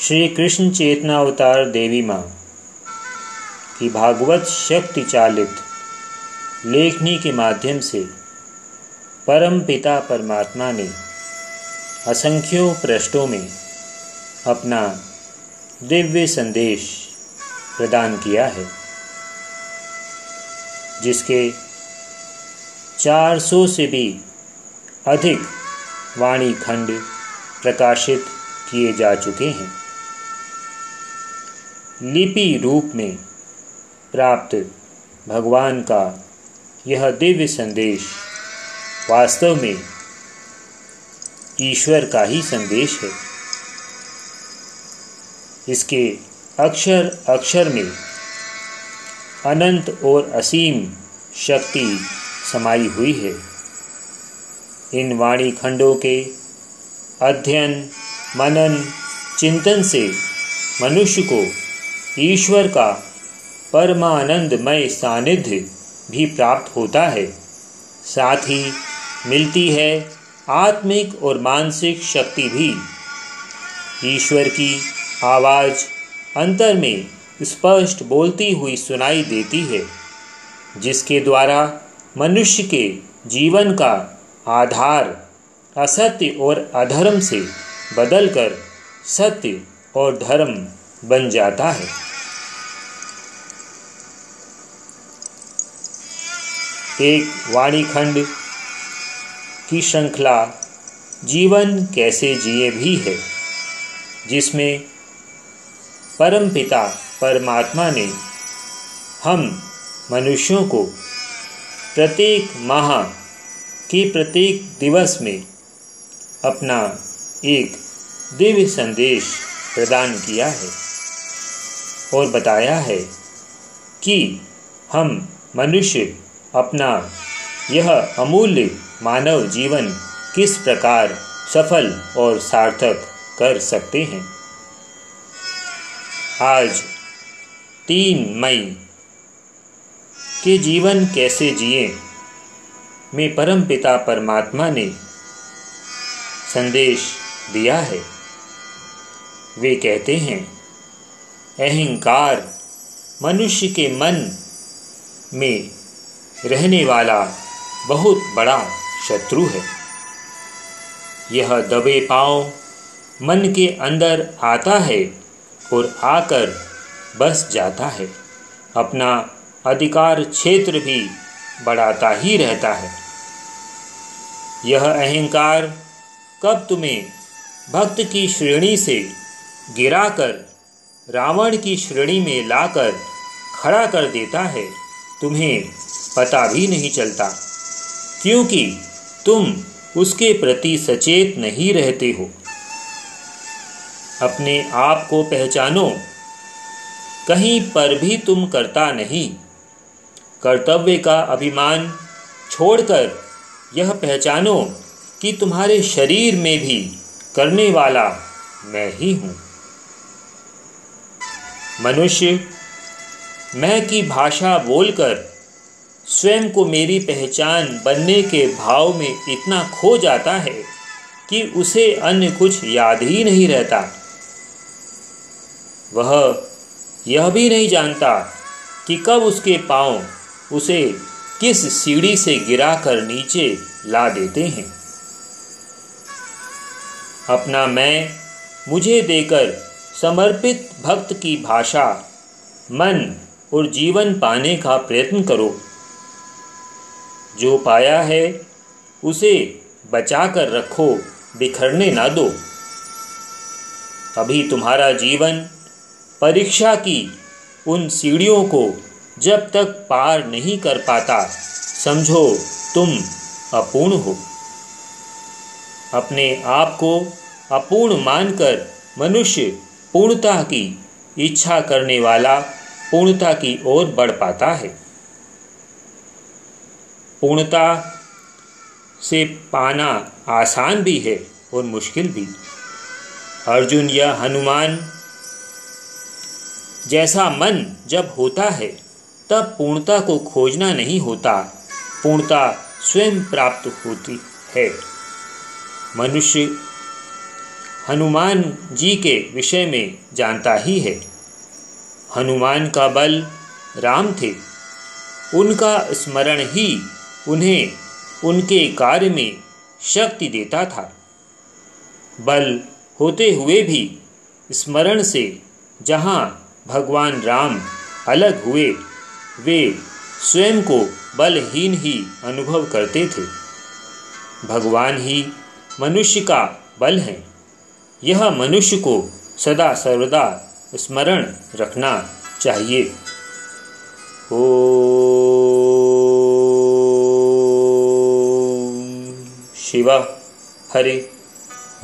श्री कृष्ण चेतना अवतार देवी माँ की भागवत शक्ति चालित लेखनी के माध्यम से परम पिता परमात्मा ने असंख्यों पृष्ठों में अपना दिव्य संदेश प्रदान किया है, जिसके 400 से भी अधिक वाणी खंड प्रकाशित किए जा चुके हैं। लिपि रूप में प्राप्त भगवान का यह दिव्य संदेश वास्तव में ईश्वर का ही संदेश है। इसके अक्षर अक्षर में अनंत और असीम शक्ति समाई हुई है। इन वाणी खंडों के अध्ययन, मनन, चिंतन से मनुष्य को ईश्वर का परमानंदमय सानिध्य भी प्राप्त होता है। साथ ही मिलती है आत्मिक और मानसिक शक्ति भी। ईश्वर की आवाज़ अंतर में स्पष्ट बोलती हुई सुनाई देती है, जिसके द्वारा मनुष्य के जीवन का आधार असत्य और अधर्म से बदलकर सत्य और धर्म बन जाता है। एक वाणी खंड की श्रृंखला जीवन कैसे जिए भी है, जिसमें परम पिता परमात्मा ने हम मनुष्यों को प्रत्येक माह के प्रत्येक दिवस में अपना एक दिव्य संदेश प्रदान किया है और बताया है कि हम मनुष्य अपना। यह अमूल्य मानव जीवन किस प्रकार सफल और सार्थक कर सकते हैं? आज, तीन मई, के जीवन कैसे जिए? में परम पिता परमात्मा ने संदेश दिया है। वे कहते हैं, अहंकार मनुष्य के मन में रहने वाला बहुत बड़ा शत्रु है। यह दबे पाँव मन के अंदर आता है और आकर बस जाता है। अपना अधिकार क्षेत्र भी बढ़ाता ही रहता है। यह अहंकार कब तुम्हें भक्त की श्रेणी से गिराकर, रावण की श्रेणी में लाकर खड़ा कर देता है, तुम्हें पता भी नहीं चलता। क्योंकि तुम उसके प्रति सचेत नहीं रहते हो। अपने आप को पहचानो। कहीं पर भी तुम करता नहीं। कर्तव्य का अभिमान छोड़कर यह पहचानो कि तुम्हारे शरीर में भी करने वाला मैं ही हूँ। मनुष्य, मैं की भाषा बोलकर स्वयं को मेरी पहचान बनने के भाव में इतना खो जाता है कि उसे अन्य कुछ याद ही नहीं रहता। वह यह भी नहीं जानता कि कब उसके पाँव उसे किस सीढ़ी से गिराकर नीचे ला देते हैं। अपना मैं मुझे देकर समर्पित भक्त की भाषा, मन और जीवन पाने का प्रयत्न करो। जो पाया है, उसे बचा कर रखो, बिखरने ना दो। अभी तुम्हारा जीवन परीक्षा की उन सीढ़ियों को जब तक पार नहीं कर पाता, समझो तुम अपूर्ण हो। अपने आप को अपूर्ण मानकर मनुष्य पूर्णता की इच्छा करने वाला पूर्णता की ओर बढ़ पाता है। पूर्णता से पाना आसान भी है और मुश्किल भी। अर्जुन या हनुमान जैसा मन जब होता है, तब पूर्णता को खोजना नहीं होता। पूर्णता स्वयं प्राप्त होती है। मनुष्य हनुमान जी के विषय में जानता ही है। हनुमान का बल राम थे। उनका स्मरण ही उन्हें उनके कार्य में शक्ति देता था। बल होते हुए भी स्मरण से जहाँ भगवान राम अलग हुए, वे स्वयं को बलहीन ही अनुभव करते थे। भगवान ही मनुष्य का बल है। यह मनुष्य को सदा सर्वदा स्मरण रखना चाहिए। ओ शिवा हरे।